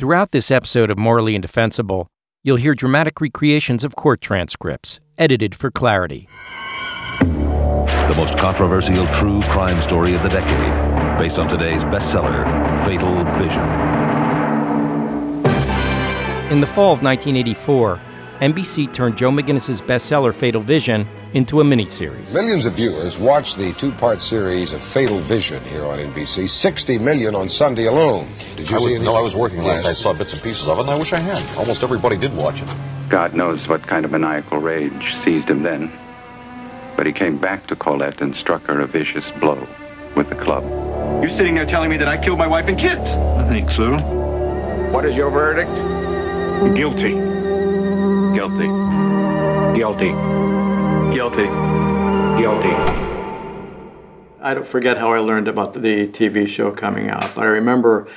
Throughout this episode of Morally Indefensible, you'll hear dramatic recreations of court transcripts, edited for clarity. The most controversial true crime story of the decade, based on today's bestseller, Fatal Vision. In the fall of 1984, NBC turned Joe McGinniss's bestseller Fatal Vision into a miniseries. Millions of viewers watched the two-part series of Fatal Vision here on NBC. 60 million on Sunday alone. Did you I was, see any? No, I was working last night. I saw bits and pieces of it, and I wish I had. Almost everybody did watch it. God knows what kind of maniacal rage seized him then. But he came back to Colette and struck her a vicious blow with the club. You're sitting there telling me that I killed my wife and kids. I think so. What is your verdict? Guilty. Guilty. Guilty. Guilty. Guilty. I don't forget how I learned about the TV show coming out, but I remember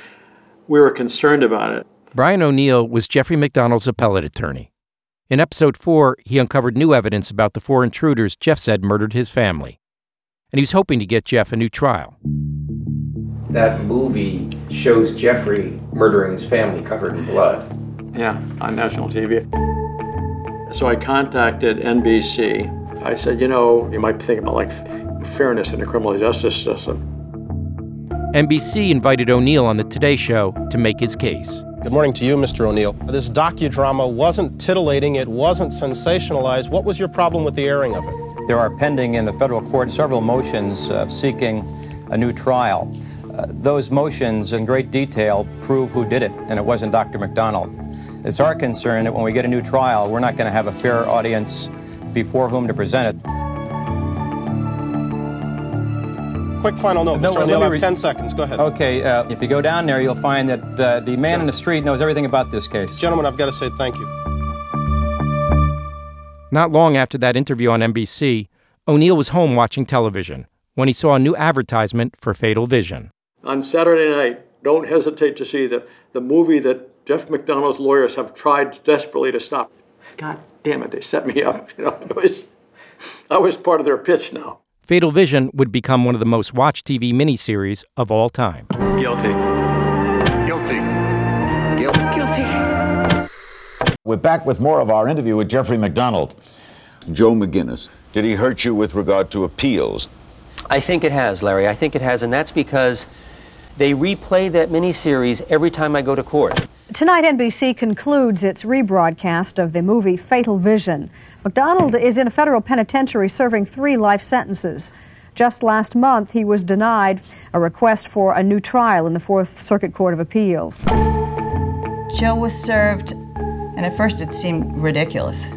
we were concerned about it. Brian O'Neill was Jeffrey MacDonald's appellate attorney. In episode 4, he uncovered new evidence about the four intruders Jeff said murdered his family. And he was hoping to get Jeff a new trial. That movie shows Jeffrey murdering his family covered in blood. Yeah, on national TV. So I contacted NBC. I said, you know, you might think about like fairness in the criminal justice system. NBC invited O'Neill on the Today Show to make his case. Good morning to you, Mr. O'Neill. This docudrama wasn't titillating, it wasn't sensationalized. What was your problem with the airing of it? There are pending in the federal court several motions uh, seeking a new trial. Uh, those motions, in great detail, prove who did it, and it wasn't Dr. MacDonald. It's our concern that when we get a new trial, we're not going to have a fair audience before whom to present it. Quick final note, No, Mr. O'Neill. me I have re- 10 seconds. Go ahead. Okay, uh, if you go down there, you'll find that uh, the man in the street knows everything about this case. Gentlemen, I've got to say thank you. Not long after that interview on NBC, O'Neill was home watching television when he saw a new advertisement for Fatal Vision. On Saturday night, don't hesitate to see the, the movie that Jeff MacDonald's lawyers have tried desperately to stop. God damn it, they set me up. You know, it was, I was part of their pitch now. Fatal Vision would become one of the most watched TV miniseries of all time. Guilty. Guilty. Guilty. Guilty. We're back with more of our interview with Jeffrey MacDonald. Joe McGinniss, did he hurt you with regard to appeals? I think it has, Larry. I think it has, and that's because they replay that miniseries every time I go to court. Tonight, NBC concludes its rebroadcast of the movie Fatal Vision. MacDonald is in a federal penitentiary serving three life sentences. Just last month, he was denied a request for a new trial in the Fourth Circuit Court of Appeals. Joe was served, and at first it seemed ridiculous.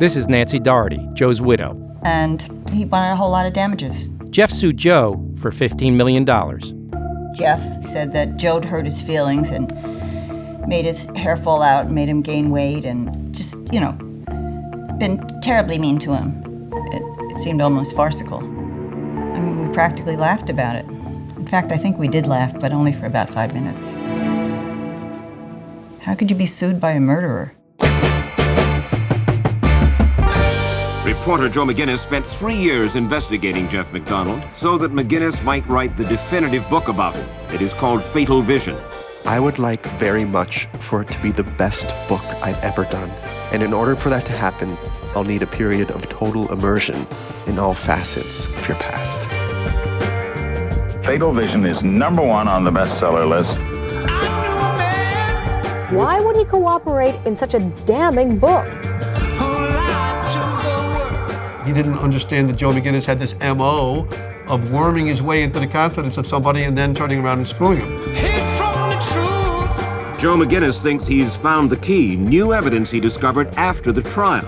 This is Nancy Doherty, Joe's widow. And he wanted a whole lot of damages. Jeff sued Joe for $15 million. Jeff said that Joe'd hurt his feelings and made his hair fall out, made him gain weight, and just, you know, been terribly mean to him. It, it seemed almost farcical. I mean, we practically laughed about it. In fact, I think we did laugh, but only for about five minutes. How could you be sued by a murderer? Reporter Joe McGinniss spent three years investigating Jeff MacDonald so that McGinniss might write the definitive book about him. It is called Fatal Vision. I would like very much for it to be the best book I've ever done. And in order for that to happen, I'll need a period of total immersion in all facets of your past. Fatal Vision is number one on the bestseller list. Why would he cooperate in such a damning book? He didn't understand that Joe McGinniss had this MO of worming his way into the confidence of somebody and then turning around and screwing him. Joe McGinniss thinks he's found the key, new evidence he discovered after the trial.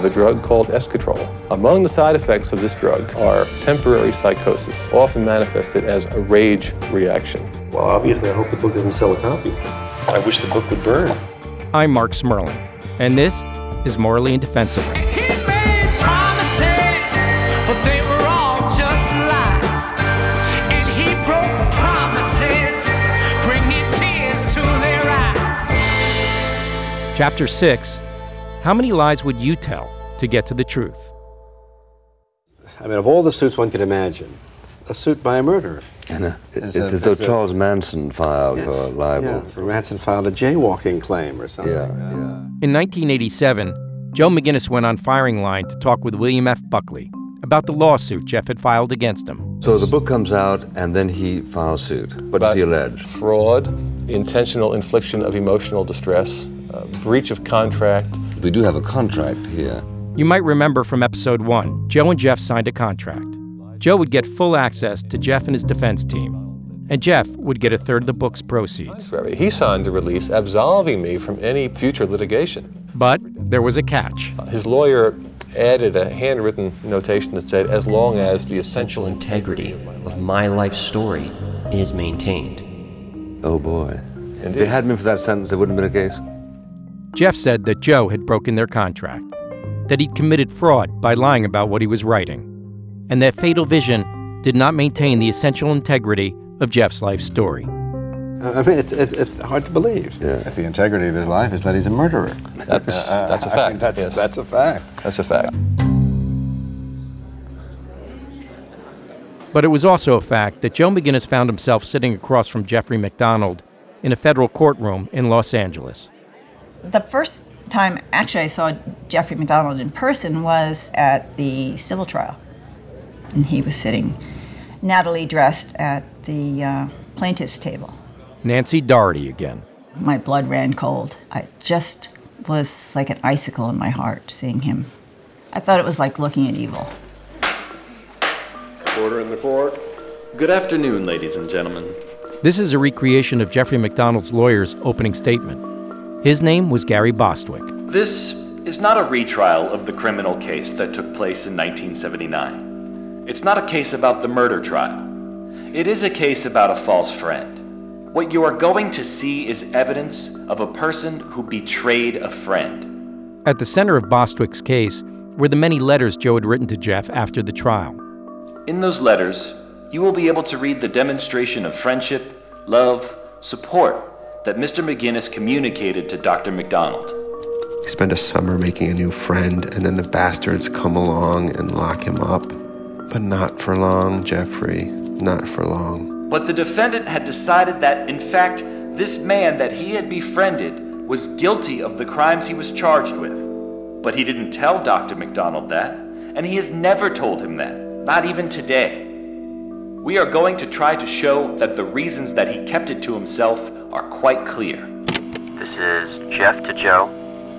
The drug called Eskatrol. Among the side effects of this drug are temporary psychosis, often manifested as a rage reaction. Well, obviously, I hope the book doesn't sell a copy. I wish the book would burn. I'm Marc Smerling, and this is Morally Indefensible. Chapter 6 How many lies would you tell to get to the truth? I mean, of all the suits one could imagine, a suit by a murderer. And uh, a, it's a- as though a- Charles Manson filed for libel. Yeah, so Manson filed a jaywalking claim or something. Yeah, In 1987, Joe McGinniss went on firing line to talk with William F. Buckley about the lawsuit Jeff had filed against him. So the book comes out, and then he files suit. What does he allege? Fraud, intentional infliction of emotional distress, uh, breach of contract. We do have a contract here. You might remember from episode 1, Joe and Jeff signed a contract. Joe would get full access to Jeff and his defense team, and Jeff would get a third of the book's proceeds. He signed the release absolving me from any future litigation. But there was a catch. His lawyer added a handwritten notation that said, as long as the essential integrity of my life story is maintained. Oh boy. If they hadn't been for that sentence, there wouldn't have been a case. Jeff said that Joe had broken their contract, that he'd committed fraud by lying about what he was writing, and that Fatal Vision did not maintain the essential integrity of Jeff's life story. I mean, it's, it's, it's hard to believe. Yeah. If the integrity of his life is that he's a murderer. That's, that's a I fact. mean, that's, yes. that's a fact. That's a fact. But it was also a fact that Joe McGinniss found himself sitting across from Jeffrey MacDonald in a federal courtroom in Los Angeles. The first time actually I saw Jeffrey MacDonald in person was at the civil trial. And he was sitting, Natalie dressed at the uh, plaintiff's table. Nancy Doherty again. My blood ran cold. I just was like an icicle in my heart seeing him. I thought it was like looking at evil. Order in the court. Good afternoon, ladies and gentlemen. This is a recreation of Jeffrey MacDonald's lawyer's opening statement. His name was Gary Bostwick. This is not a retrial of the criminal case that took place in 1979. It's not a case about the murder trial. It is a case about a false friend. What you are going to see is evidence of a person who betrayed a friend. At the center of Bostwick's case were the many letters Joe had written to Jeff after the trial. In those letters, you will be able to read the demonstration of friendship, love, support that Mr. McGinniss communicated to Dr. MacDonald. He spent a summer making a new friend, and then the bastards come along and lock him up. But not for long, Jeffrey. Not for long. But the defendant had decided that, in fact, this man that he had befriended was guilty of the crimes he was charged with. But he didn't tell Dr. MacDonald that, and he has never told him that, not even today. We are going to try to show that the reasons that he kept it to himself are quite clear. This is Jeff to Joe,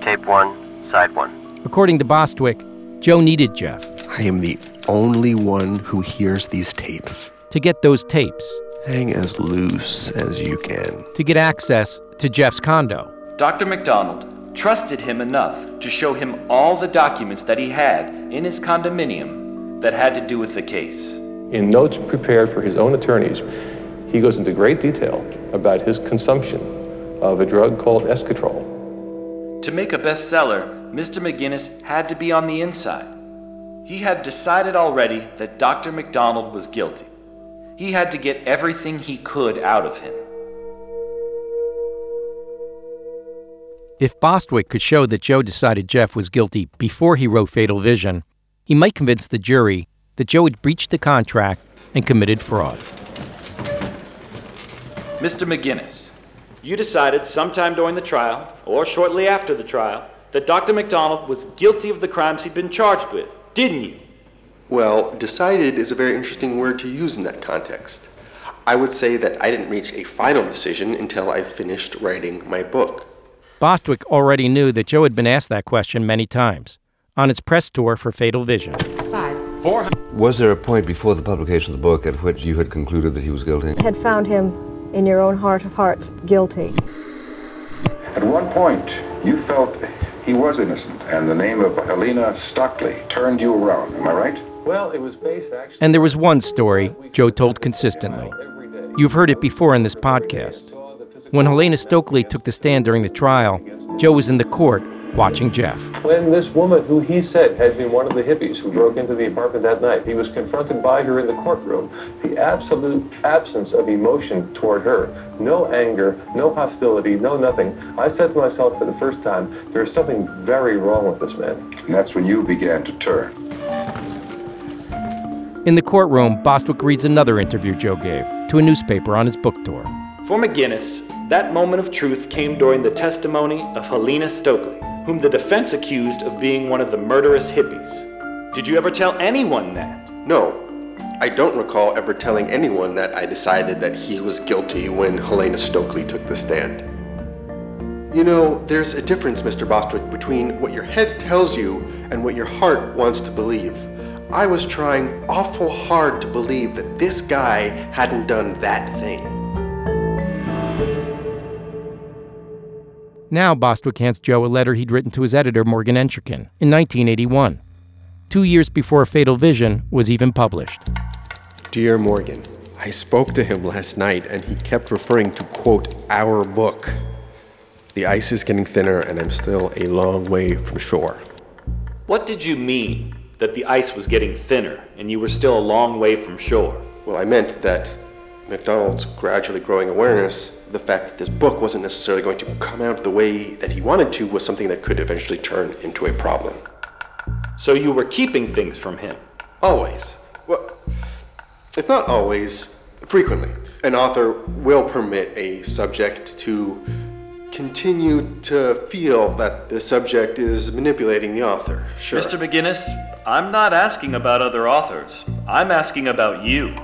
tape one, side one. According to Bostwick, Joe needed Jeff I am the only one who hears these tapes. to get those tapes, Hang as loose as you can. to get access to Jeff's condo. Dr. MacDonald trusted him enough to show him all the documents that he had in his condominium that had to do with the case. In notes prepared for his own attorneys, he goes into great detail about his consumption of a drug called Eskatrol. To make a bestseller, Mr. McGinniss had to be on the inside. He had decided already that Dr. MacDonald was guilty. He had to get everything he could out of him. If Bostwick could show that Joe decided Jeff was guilty before he wrote Fatal Vision, he might convince the jury that Joe had breached the contract and committed fraud. Mr. McGinniss, you decided sometime during the trial, or shortly after the trial, that Dr. MacDonald was guilty of the crimes he'd been charged with, didn't you? Well, decided is a very interesting word to use in that context. I would say that I didn't reach a final decision until I finished writing my book. Bostwick already knew that Joe had been asked that question many times on its press tour for Fatal Vision. Was there a point before the publication of the book at which you had concluded that he was guilty? Had found him in your own heart of hearts guilty. At one point, you felt he was innocent, and the name of Helena Stoeckley turned you around. Am I right? Well, it was based actually. And there was one story Joe told consistently You've heard it before in this podcast. When Helena Stoeckley took the stand during the trial, Joe was in the court watching Jeff. When this woman, who he said had been one of the hippies who broke into the apartment that night, he was confronted by her in the courtroom. The absolute absence of emotion toward her, no anger, no hostility, no nothing. I said to myself for the first time, there's something very wrong with this man. And that's when you began to turn. In the courtroom, Bostwick reads another interview Joe gave to a newspaper on his book tour. For McGinniss, that moment of truth came during the testimony of Helena Stoeckley, whom the defense accused of being one of the murderous hippies. Did you ever tell anyone that? No. I don't recall ever telling anyone that I decided that he was guilty when Helena Stoeckley took the stand. You know, there's a difference, Mr. Bostwick, between what your head tells you and what your heart wants to believe. I was trying awful hard to believe that this guy hadn't done that thing. Now Bostwick hands Joe a letter he'd written to his editor, Morgan Entrekin, in 1981, two years before Fatal Vision was even published. Dear Morgan, I spoke to him last night and he kept referring to, quote, our book. The ice is getting thinner and I'm still a long way from shore. What did you mean that the ice was getting thinner and you were still a long way from shore? Well, I meant that MacDonald's gradually growing awareness the fact that this book wasn't necessarily going to come out the way that he wanted to was something that could eventually turn into a problem. So you were keeping things from him? Always. Well, if not always, frequently. An author will permit a subject to continue to feel that the subject is manipulating the author. Sure. Mr. McGinniss, I'm not asking about other authors. I'm asking about you.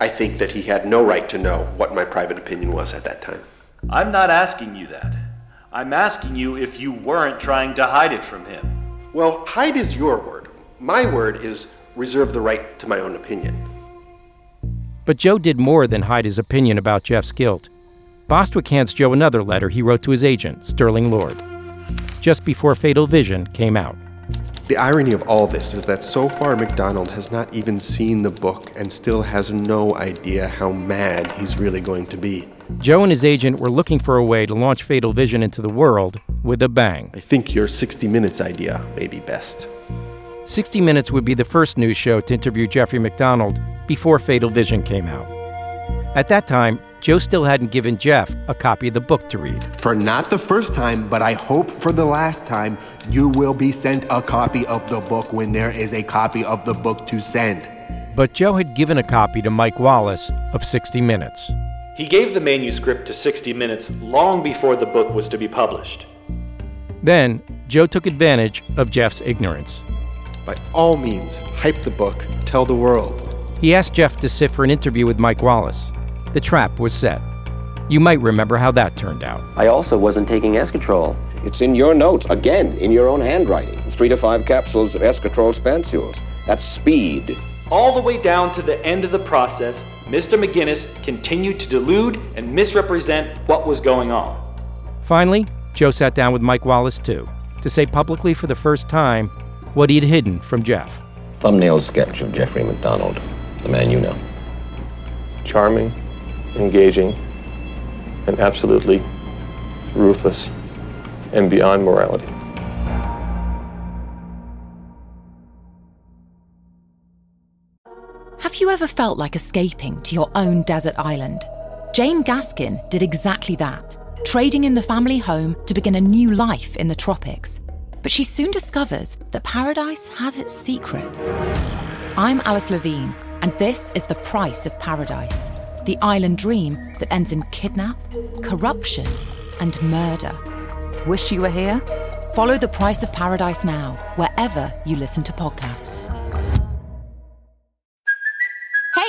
I think that he had no right to know what my private opinion was at that time. I'm not asking you that. I'm asking you if you weren't trying to hide it from him. Well, hide is your word. My word is reserve the right to my own opinion. But Joe did more than hide his opinion about Jeff's guilt. Bostwick hands Joe another letter he wrote to his agent, Sterling Lord, just before Fatal Vision came out. The irony of all this is that so far MacDonald has not even seen the book and still has no idea how mad he's really going to be. Joe and his agent were looking for a way to launch Fatal Vision into the world with a bang. I think your 60 Minutes idea may be best. 60 Minutes would be the first news show to interview Jeffrey MacDonald before Fatal Vision came out. At that time, Joe still hadn't given Jeff a copy of the book to read. For not the first time, but I hope for the last time, you will be sent a copy of the book when there is a copy of the book to send. But Joe had given a copy to Mike Wallace of 60 Minutes. He gave the manuscript to 60 Minutes long before the book was to be published. Then, Joe took advantage of Jeff's ignorance. By all means, hype the book, tell the world. He asked Jeff to sit for an interview with Mike Wallace. The trap was set. You might remember how that turned out. I also wasn't taking Eskatrol. It's in your notes, again, in your own handwriting. Three to five capsules of Eskatrol spansules. That's speed. All the way down to the end of the process, Mr. McGinniss continued to delude and misrepresent what was going on. Finally, Joe sat down with Mike Wallace, too, to say publicly for the first time what he had hidden from Jeff. Thumbnail sketch of Jeffrey MacDonald, the man you know. Charming, engaging, and absolutely ruthless and beyond morality. Have you ever felt like escaping to your own desert island? Jane Gaskin did exactly that, trading in the family home to begin a new life in the tropics. But she soon discovers that paradise has its secrets. I'm Alice Levine, and this is The Price of Paradise the island dream that ends in kidnap, corruption, and murder. Wish you were here? Follow The Price of Paradise now, wherever you listen to podcasts.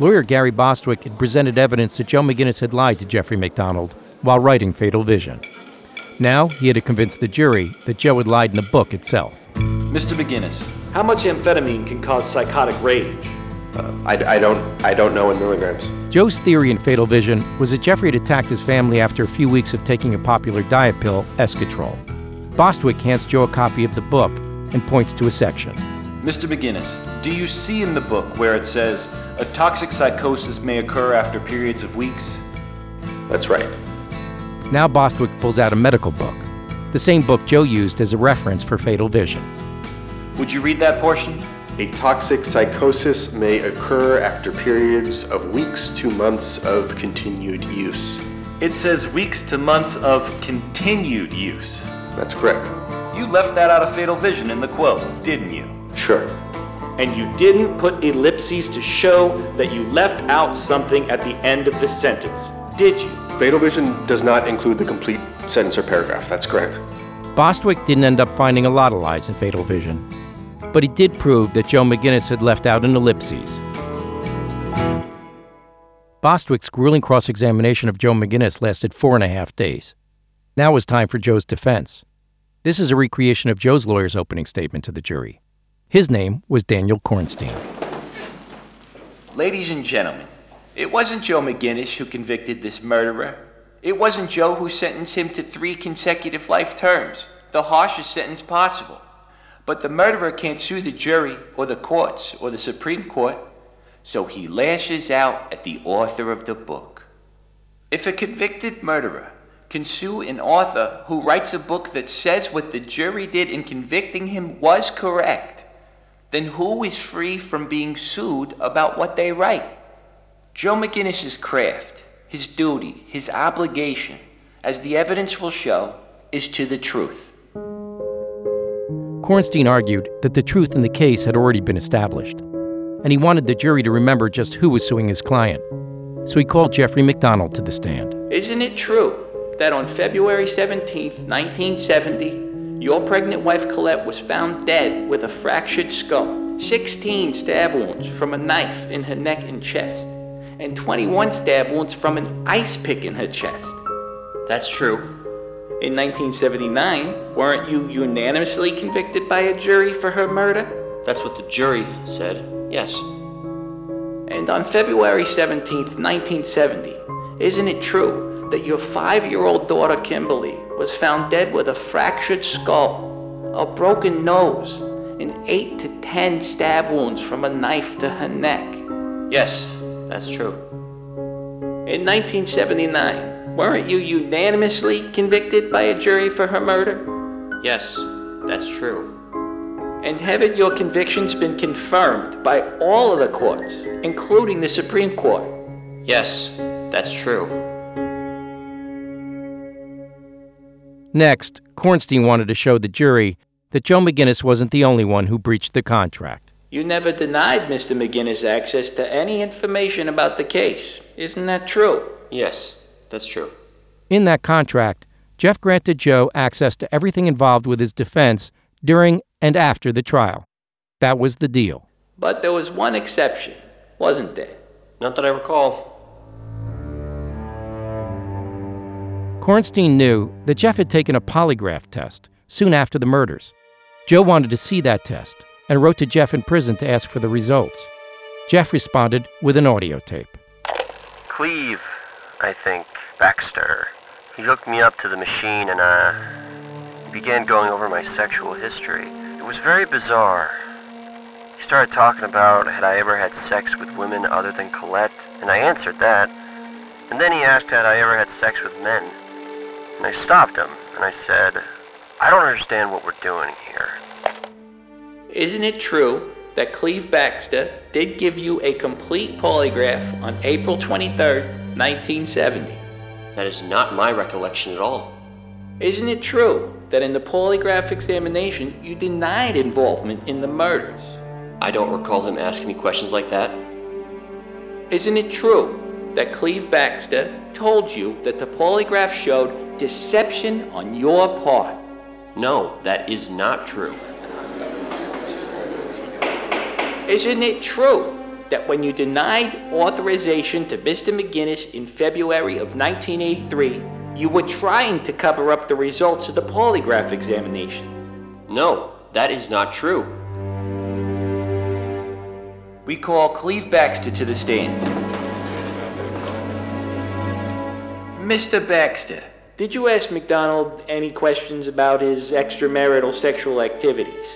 Lawyer Gary Bostwick had presented evidence that Joe McGinniss had lied to Jeffrey MacDonald while writing Fatal Vision. Now he had to convince the jury that Joe had lied in the book itself. Mr. McGinniss, how much amphetamine can cause psychotic rage? Uh, I, I don't I don't know in milligrams. Joe's theory in Fatal Vision was that Jeffrey had attacked his family after a few weeks of taking a popular diet pill, Eskatrol. Bostwick hands Joe a copy of the book and points to a section. Mr. McGinniss, do you see in the book where it says a toxic psychosis may occur after periods of weeks? That's right. Now Bostwick pulls out a medical book, the same book Joe used as a reference for Fatal Vision. Would you read that portion? A toxic psychosis may occur after periods of weeks to months of continued use. It says weeks to months of continued use. That's correct. You left that out of Fatal Vision in the quote, didn't you? Sure. And you didn't put ellipses to show that you left out something at the end of the sentence, did you? Fatal Vision does not include the complete sentence or paragraph. That's correct. Bostwick didn't end up finding a lot of lies in Fatal Vision, but he did prove that Joe McGinniss had left out an ellipses. Bostwick's grueling cross examination of Joe McGinniss lasted four and a half days. Now was time for Joe's defense. This is a recreation of Joe's lawyer's opening statement to the jury. His name was Daniel Kornstein. Ladies and gentlemen, it wasn't Joe McGinniss who convicted this murderer. It wasn't Joe who sentenced him to three consecutive life terms, the harshest sentence possible. But the murderer can't sue the jury or the courts or the Supreme Court, so he lashes out at the author of the book. If a convicted murderer can sue an author who writes a book that says what the jury did in convicting him was correct, then who is free from being sued about what they write? Joe McGinniss's craft, his duty, his obligation, as the evidence will show, is to the truth. Kornstein argued that the truth in the case had already been established, and he wanted the jury to remember just who was suing his client. So he called Jeffrey MacDonald to the stand. Isn't it true that on February 17th, 1970, your pregnant wife Colette was found dead with a fractured skull, 16 stab wounds from a knife in her neck and chest, and 21 stab wounds from an ice pick in her chest? That's true. In 1979, weren't you unanimously convicted by a jury for her murder? That's what the jury said, yes. And on February 17th, 1970, isn't it true that your five year old daughter Kimberly was found dead with a fractured skull, a broken nose, and eight to ten stab wounds from a knife to her neck? Yes, that's true. In 1979, weren't you unanimously convicted by a jury for her murder? Yes, that's true. And haven't your convictions been confirmed by all of the courts, including the Supreme Court? Yes, that's true. Next, Kornstein wanted to show the jury that Joe McGinniss wasn't the only one who breached the contract. You never denied Mr. McGinniss access to any information about the case. Isn't that true? Yes, that's true. In that contract, Jeff granted Joe access to everything involved with his defense during and after the trial. That was the deal. But there was one exception, wasn't there? Not that I recall. Kornstein knew that Jeff had taken a polygraph test soon after the murders. Joe wanted to see that test and wrote to Jeff in prison to ask for the results. Jeff responded with an audio tape. Cleve, I think, Baxter. He hooked me up to the machine and uh, began going over my sexual history. It was very bizarre. He started talking about had I ever had sex with women other than Colette, and I answered that. And then he asked had I ever had sex with men. And I stopped him, and I said, I don't understand what we're doing here. Isn't it true that Cleve Baxter did give you a complete polygraph on April 23rd, 1970? That is not my recollection at all. Isn't it true that in the polygraph examination you denied involvement in the murders? I don't recall him asking me questions like that. Isn't it true that Cleve Baxter told you that the polygraph showed deception on your part? No, that is not true. Isn't it true that when you denied authorization to Mr. McGinniss in February of 1983, you were trying to cover up the results of the polygraph examination. No, that is not true. We call Cleve Baxter to the stand. Mr. Baxter, did you ask MacDonald any questions about his extramarital sexual activities?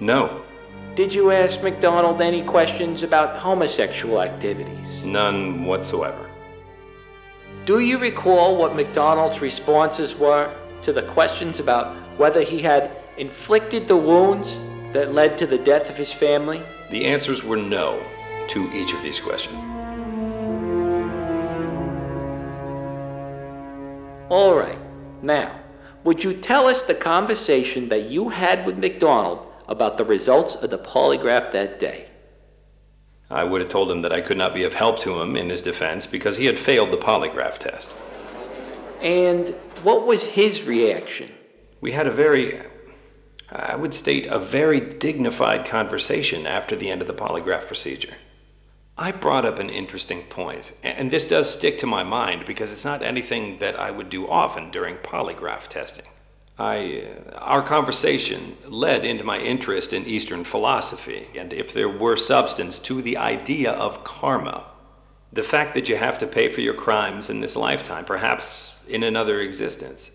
No, Did you ask MacDonald any questions about homosexual activities? none whatsoever. Do you recall what MacDonald's responses were to the questions about whether he had inflicted the wounds that led to the death of his family? The answers were no to each of these questions. All right. Now, would you tell us the conversation that you had with MacDonald about the results of the polygraph that day? I would have told him that I could not be of help to him in his defense because he had failed the polygraph test. And what was his reaction? We had a very, I would state, a very dignified conversation after the end of the polygraph procedure. I brought up an interesting point, and this does stick to my mind because it's not anything that I would do often during polygraph testing. I, uh, our conversation led into my interest in Eastern philosophy, and if there were substance to the idea of karma, the fact that you have to pay for your crimes in this lifetime, perhaps in another existence,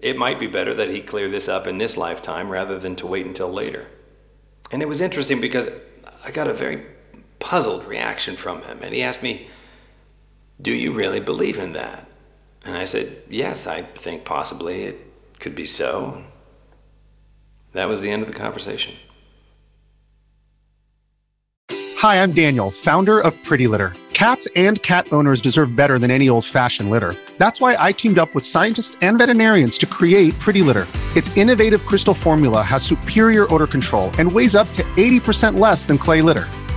it might be better that he clear this up in this lifetime rather than to wait until later. And it was interesting because I got a very puzzled reaction from him, and he asked me, Do you really believe in that? And I said, Yes, I think possibly it could be so. That was the end of the conversation. Hi, I'm Daniel, founder of Pretty Litter. Cats and cat owners deserve better than any old fashioned litter. That's why I teamed up with scientists and veterinarians to create Pretty Litter. Its innovative crystal formula has superior odor control and weighs up to 80% less than clay litter.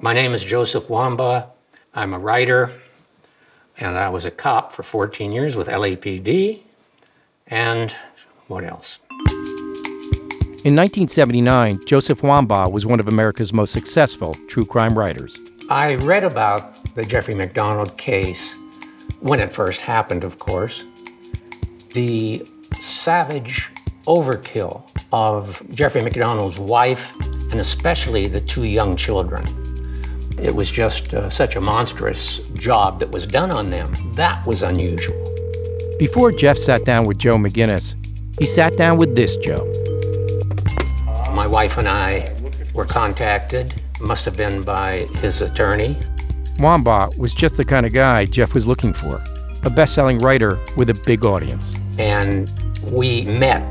My name is Joseph Wambaugh. I'm a writer, and I was a cop for 14 years with LAPD. And what else? In 1979, Joseph Wambaugh was one of America's most successful true crime writers. I read about the Jeffrey MacDonald case when it first happened, of course. The savage overkill of Jeffrey MacDonald's wife, and especially the two young children. It was just uh, such a monstrous job that was done on them. That was unusual. Before Jeff sat down with Joe McGinniss, he sat down with this Joe. My wife and I were contacted, must have been by his attorney. Wambaugh was just the kind of guy Jeff was looking for a best selling writer with a big audience. And we met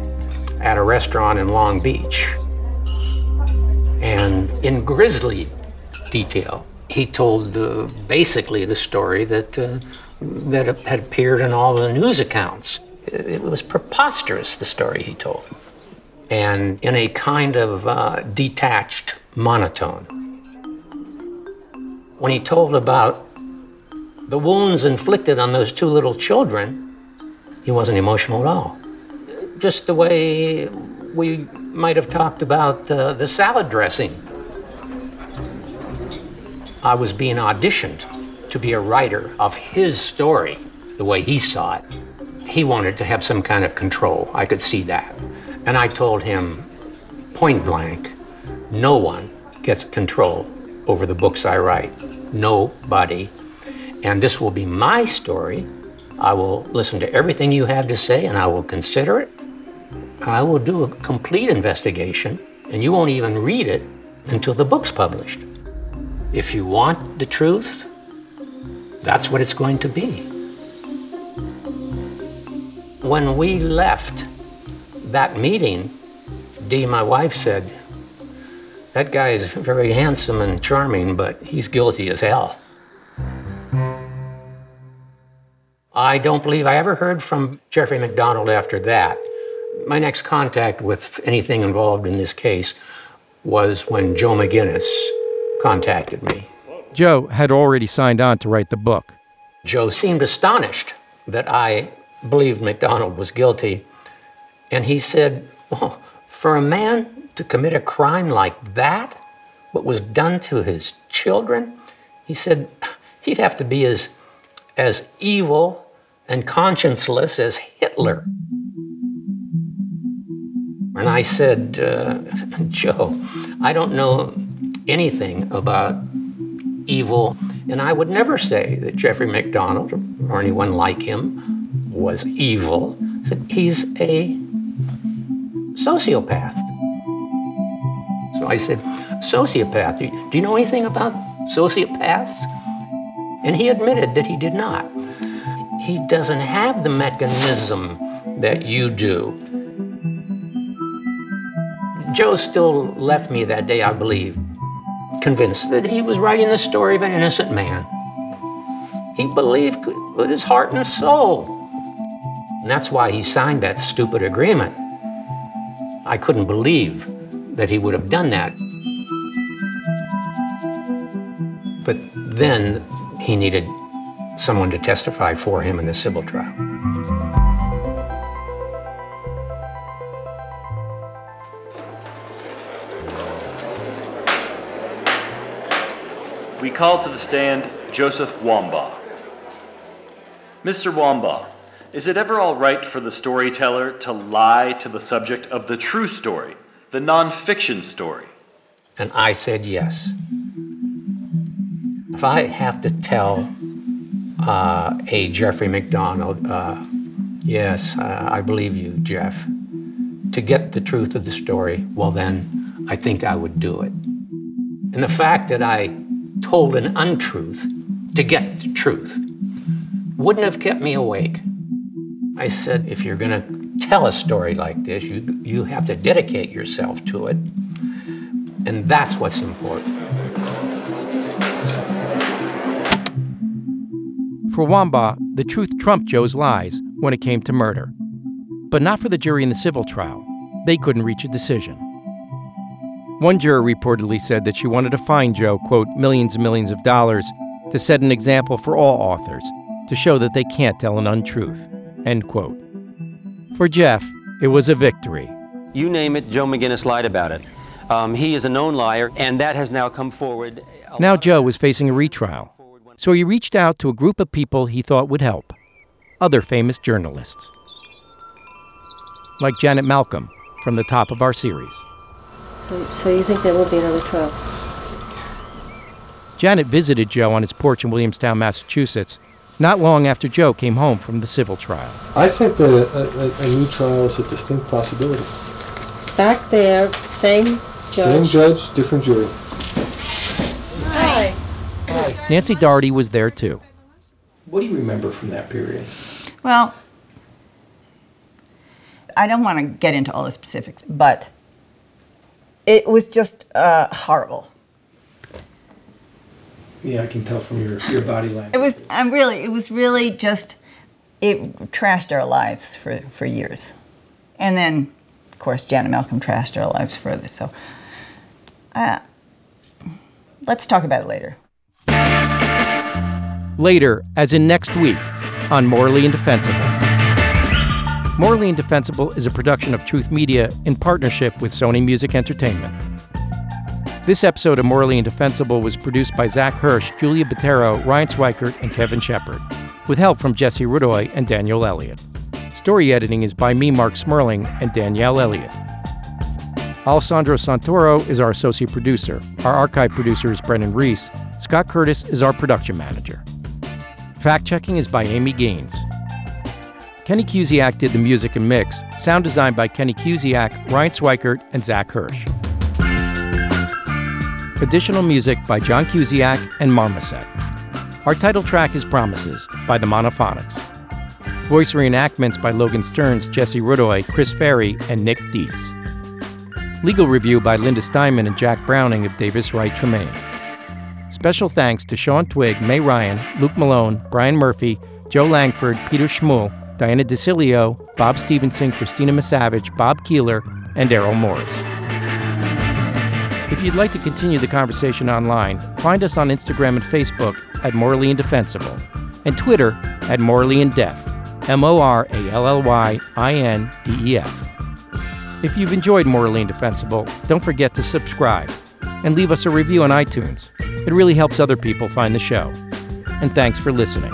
at a restaurant in Long Beach. And in grisly detail, he told basically the story that, uh, that had appeared in all the news accounts. It was preposterous, the story he told. And in a kind of uh, detached monotone. When he told about the wounds inflicted on those two little children, he wasn't emotional at all. Just the way we might have talked about uh, the salad dressing. I was being auditioned to be a writer of his story, the way he saw it. He wanted to have some kind of control. I could see that. And I told him point blank no one gets control over the books I write. Nobody. And this will be my story. I will listen to everything you have to say and I will consider it. I will do a complete investigation, and you won't even read it until the book's published. If you want the truth, that's what it's going to be. When we left that meeting, Dee, my wife, said, That guy is very handsome and charming, but he's guilty as hell. I don't believe I ever heard from Jeffrey MacDonald after that. My next contact with anything involved in this case was when Joe McGinniss contacted me. Joe had already signed on to write the book. Joe seemed astonished that I believed MacDonald was guilty. And he said, oh, For a man to commit a crime like that, what was done to his children, he said he'd have to be as, as evil and conscienceless as Hitler. And I said, uh, Joe, I don't know anything about evil, and I would never say that Jeffrey MacDonald or anyone like him was evil. He's a sociopath. So I said, sociopath, do you know anything about sociopaths? And he admitted that he did not. He doesn't have the mechanism that you do. Joe still left me that day, I believe, convinced that he was writing the story of an innocent man. He believed with his heart and his soul. And that's why he signed that stupid agreement. I couldn't believe that he would have done that. But then he needed someone to testify for him in the civil trial. Call to the stand Joseph Wambaugh. Mr. Wambaugh, is it ever all right for the storyteller to lie to the subject of the true story, the nonfiction story? And I said yes. If I have to tell uh, a Jeffrey MacDonald, uh, yes, uh, I believe you, Jeff, to get the truth of the story, well, then I think I would do it. And the fact that I told an untruth to get the truth wouldn't have kept me awake. I said, if you're going to tell a story like this, you, you have to dedicate yourself to it. And that's what's important. For Wambaugh, the truth trumped Joe's lies when it came to murder. But not for the jury in the civil trial. They couldn't reach a decision. One juror reportedly said that she wanted to fine Joe, quote, millions and millions of dollars to set an example for all authors to show that they can't tell an untruth, end quote. For Jeff, it was a victory. You name it, Joe McGinniss lied about it. Um, he is a known liar, and that has now come forward. Now Joe was facing a retrial. So he reached out to a group of people he thought would help other famous journalists. Like Janet Malcolm from the top of our series. So, so you think there will be another trial? Janet visited Joe on his porch in Williamstown, Massachusetts, not long after Joe came home from the civil trial. I think that a, a, a new trial is a distinct possibility. Back there, same judge. Same judge, different jury. Hi. Nancy Doherty was there too. What do you remember from that period? Well, I don't want to get into all the specifics, but it was just uh, horrible. Yeah, I can tell from your, your body language. It was, I'm really, it was really just, it trashed our lives for, for years. And then, of course, Janet Malcolm trashed our lives further. So, uh, let's talk about it later. Later, as in next week, on Morally Indefensible. Morally Indefensible is a production of Truth Media in partnership with Sony Music Entertainment. This episode of Morally Indefensible was produced by Zach Hirsch, Julia Botero, Ryan Swikert, and Kevin Shepard, with help from Jesse Rudoy and Daniel Elliott. Story editing is by me, Marc Smerling, and Danielle Elliott. Alessandro Santoro is our associate producer. Our archive producer is Brennan Reese. Scott Curtis is our production manager. Fact checking is by Amy Gaines. Kenny Kusiak did the music and mix, sound design by Kenny Kusiak, Ryan Swikert, and Zach Hirsch. Additional music by John Cusiak and Marmoset. Our title track is Promises by the Monophonics. Voice reenactments by Logan Stearns, Jesse Rudoy, Chris Ferry, and Nick Dietz. Legal review by Linda Steinman and Jack Browning of Davis Wright Tremaine. Special thanks to Sean Twig, May Ryan, Luke Malone, Brian Murphy, Joe Langford, Peter Schmuel, Diana DeCilio, Bob Stevenson, Christina Misavage, Bob Keeler, and Errol Morris. If you'd like to continue the conversation online, find us on Instagram and Facebook at Morally Indefensible, and Twitter at Morally Indef, M O R A L L Y I N D E F. If you've enjoyed Morally Indefensible, don't forget to subscribe and leave us a review on iTunes. It really helps other people find the show. And thanks for listening.